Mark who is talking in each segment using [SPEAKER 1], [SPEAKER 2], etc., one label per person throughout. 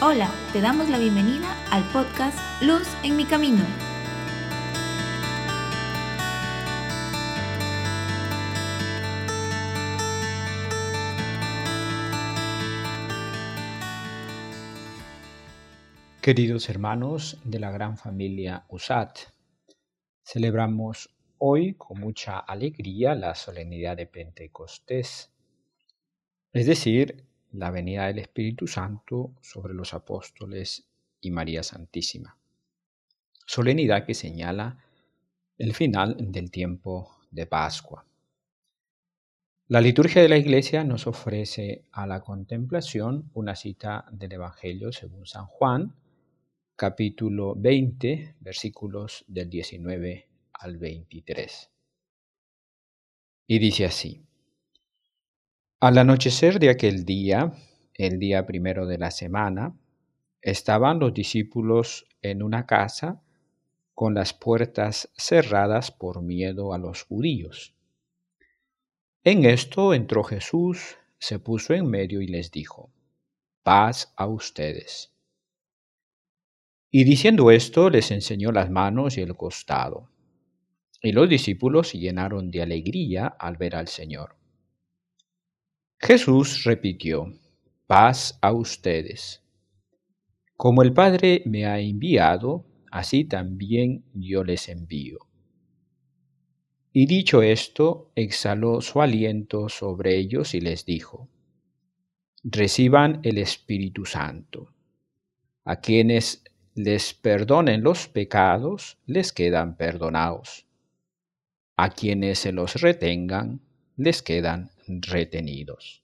[SPEAKER 1] Hola, te damos la bienvenida al podcast Luz en mi camino.
[SPEAKER 2] Queridos hermanos de la gran familia USAT, celebramos hoy con mucha alegría la solemnidad de Pentecostés, es decir, la venida del Espíritu Santo sobre los apóstoles y María Santísima. Solemnidad que señala el final del tiempo de Pascua. La liturgia de la Iglesia nos ofrece a la contemplación una cita del Evangelio según San Juan, capítulo 20, versículos del 19 al 23. Y dice así, Al anochecer de aquel día, el día primero de la semana, estaban los discípulos en una casa con las puertas cerradas por miedo a los judíos. En esto entró Jesús, se puso en medio y les dijo, paz a ustedes. Y diciendo esto, les enseñó las manos y el costado. Y los discípulos se llenaron de alegría al ver al Señor. Jesús repitió, paz a ustedes. Como el Padre me ha enviado, así también yo les envío. Y dicho esto, exhaló su aliento sobre ellos y les dijo, reciban el Espíritu Santo. A quienes les perdonen los pecados, les quedan perdonados. A quienes se los retengan, les quedan retenidos.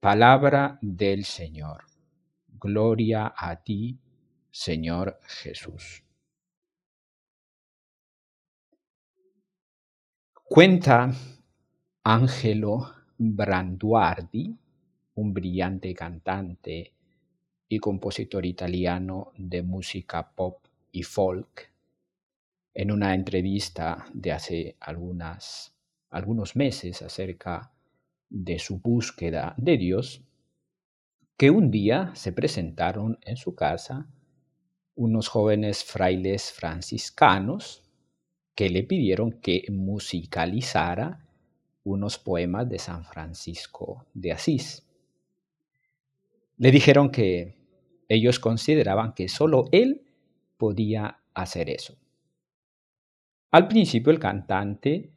[SPEAKER 2] Palabra del Señor. Gloria a ti, Señor Jesús. Cuenta Angelo Branduardi, un brillante cantante y compositor italiano de música pop y folk, en una entrevista de hace algunas, algunos meses acerca de su búsqueda de Dios, que un día se presentaron en su casa unos jóvenes frailes franciscanos que le pidieron que musicalizara unos poemas de San Francisco de Asís. Le dijeron que ellos consideraban que solo él podía hacer eso. Al principio el cantante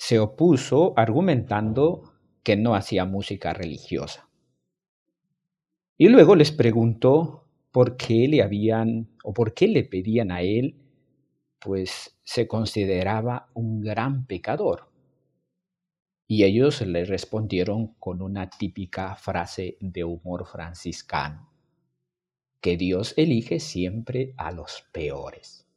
[SPEAKER 2] se opuso argumentando que no hacía música religiosa. Y luego les preguntó por qué le habían o por qué le pedían a él, pues se consideraba un gran pecador. Y ellos le respondieron con una típica frase de humor franciscano, que Dios elige siempre a los peores.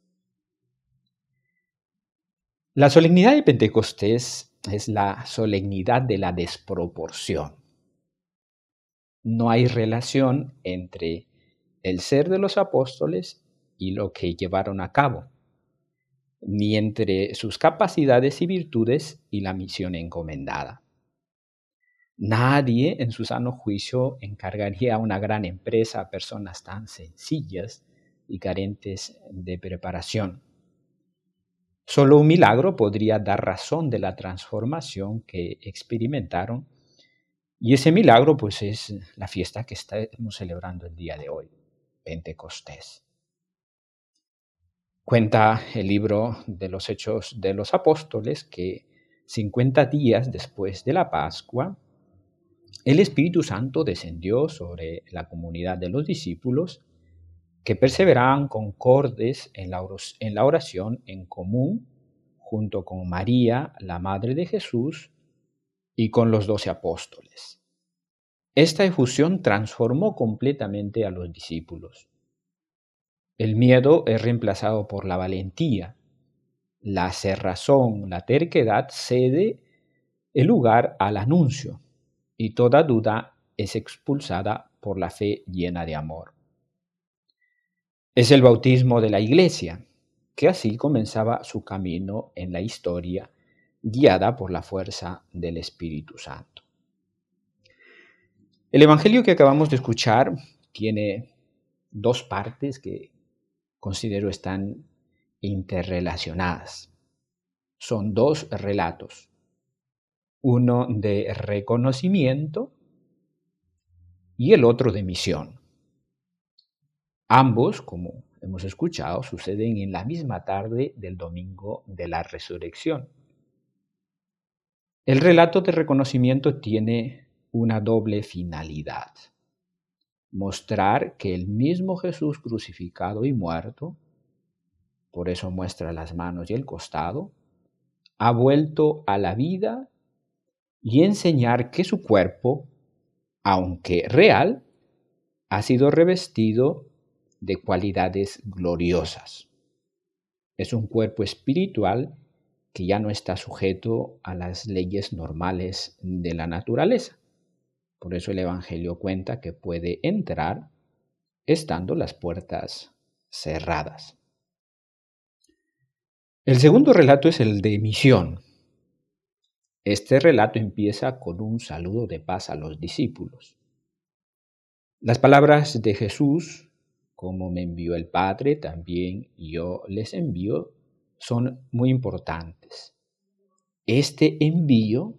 [SPEAKER 2] La solemnidad de Pentecostés es la solemnidad de la desproporción. No hay relación entre el ser de los apóstoles y lo que llevaron a cabo ni entre sus capacidades y virtudes y la misión encomendada. Nadie en su sano juicio encargaría a una gran empresa a personas tan sencillas y carentes de preparación. Solo un milagro podría dar razón de la transformación que experimentaron y ese milagro pues es la fiesta que estamos celebrando el día de hoy, Pentecostés. Cuenta el libro de los Hechos de los Apóstoles que 50 días después de la Pascua, el Espíritu Santo descendió sobre la comunidad de los discípulos que perseveraban concordes en la oración en común junto con María, la Madre de Jesús, y con los doce apóstoles. Esta efusión transformó completamente a los discípulos. El miedo es reemplazado por la valentía. La cerrazón, la terquedad cede el lugar al anuncio y toda duda es expulsada por la fe llena de amor. Es el bautismo de la iglesia, que así comenzaba su camino en la historia, guiada por la fuerza del Espíritu Santo. El Evangelio que acabamos de escuchar tiene dos partes que considero están interrelacionadas. Son dos relatos, uno de reconocimiento y el otro de misión. Ambos, como hemos escuchado, suceden en la misma tarde del domingo de la resurrección. El relato de reconocimiento tiene una doble finalidad. Mostrar que el mismo Jesús crucificado y muerto, por eso muestra las manos y el costado, ha vuelto a la vida y enseñar que su cuerpo, aunque real, ha sido revestido de cualidades gloriosas. Es un cuerpo espiritual que ya no está sujeto a las leyes normales de la naturaleza. Por eso el Evangelio cuenta que puede entrar estando las puertas cerradas. El segundo relato es el de misión. Este relato empieza con un saludo de paz a los discípulos. Las palabras de Jesús, como me envió el Padre, también yo les envío, son muy importantes. Este envío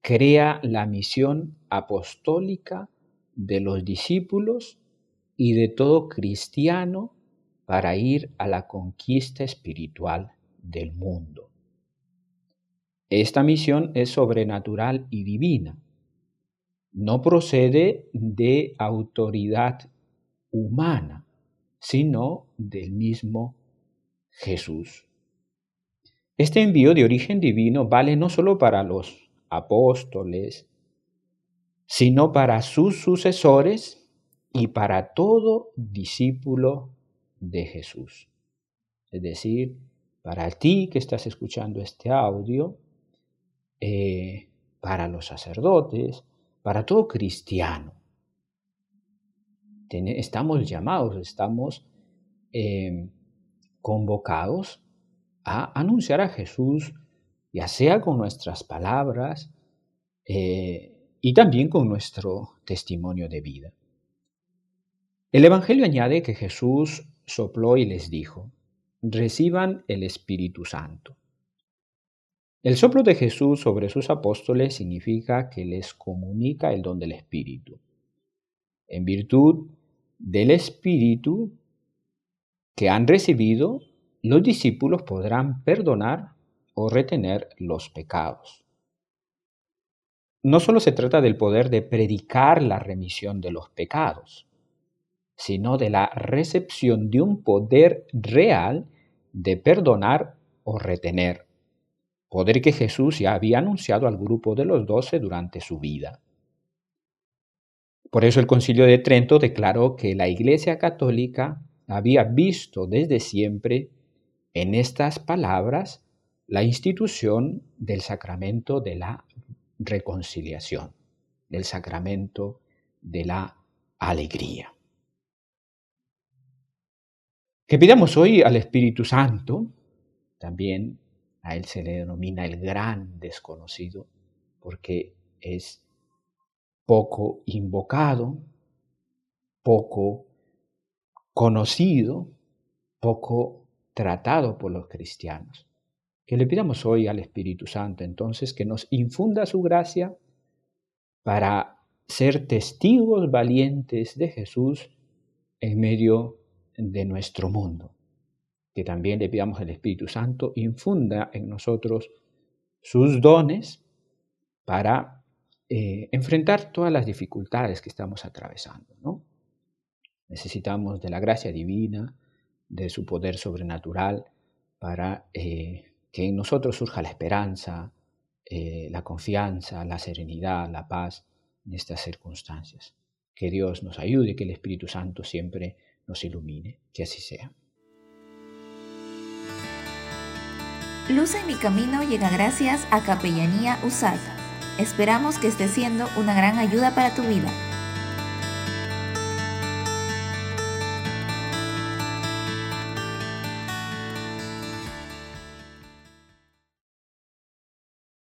[SPEAKER 2] crea la misión apostólica de los discípulos y de todo cristiano para ir a la conquista espiritual del mundo. Esta misión es sobrenatural y divina. No procede de autoridad humana, sino del mismo Jesús. Este envío de origen divino vale no solo para los apóstoles, sino para sus sucesores y para todo discípulo de Jesús. Es decir, para ti que estás escuchando este audio, eh, para los sacerdotes, para todo cristiano. Estamos llamados, estamos eh, convocados a anunciar a Jesús ya sea con nuestras palabras eh, y también con nuestro testimonio de vida. El Evangelio añade que Jesús sopló y les dijo, reciban el Espíritu Santo. El soplo de Jesús sobre sus apóstoles significa que les comunica el don del Espíritu. En virtud del Espíritu que han recibido, los discípulos podrán perdonar o retener los pecados. No solo se trata del poder de predicar la remisión de los pecados, sino de la recepción de un poder real de perdonar o retener, poder que Jesús ya había anunciado al grupo de los doce durante su vida. Por eso el concilio de Trento declaró que la Iglesia Católica había visto desde siempre en estas palabras la institución del sacramento de la reconciliación, del sacramento de la alegría. Que pidamos hoy al Espíritu Santo, también a él se le denomina el gran desconocido, porque es poco invocado, poco conocido, poco tratado por los cristianos. Que le pidamos hoy al Espíritu Santo entonces que nos infunda su gracia para ser testigos valientes de Jesús en medio de nuestro mundo. Que también le pidamos al Espíritu Santo infunda en nosotros sus dones para eh, enfrentar todas las dificultades que estamos atravesando. ¿no? Necesitamos de la gracia divina, de su poder sobrenatural para eh, que en nosotros surja la esperanza, eh, la confianza, la serenidad, la paz en estas circunstancias. Que Dios nos ayude, que el Espíritu Santo siempre nos ilumine, que así sea.
[SPEAKER 1] Luz en mi camino llega gracias a Capellanía USAD. Esperamos que esté siendo una gran ayuda para tu vida.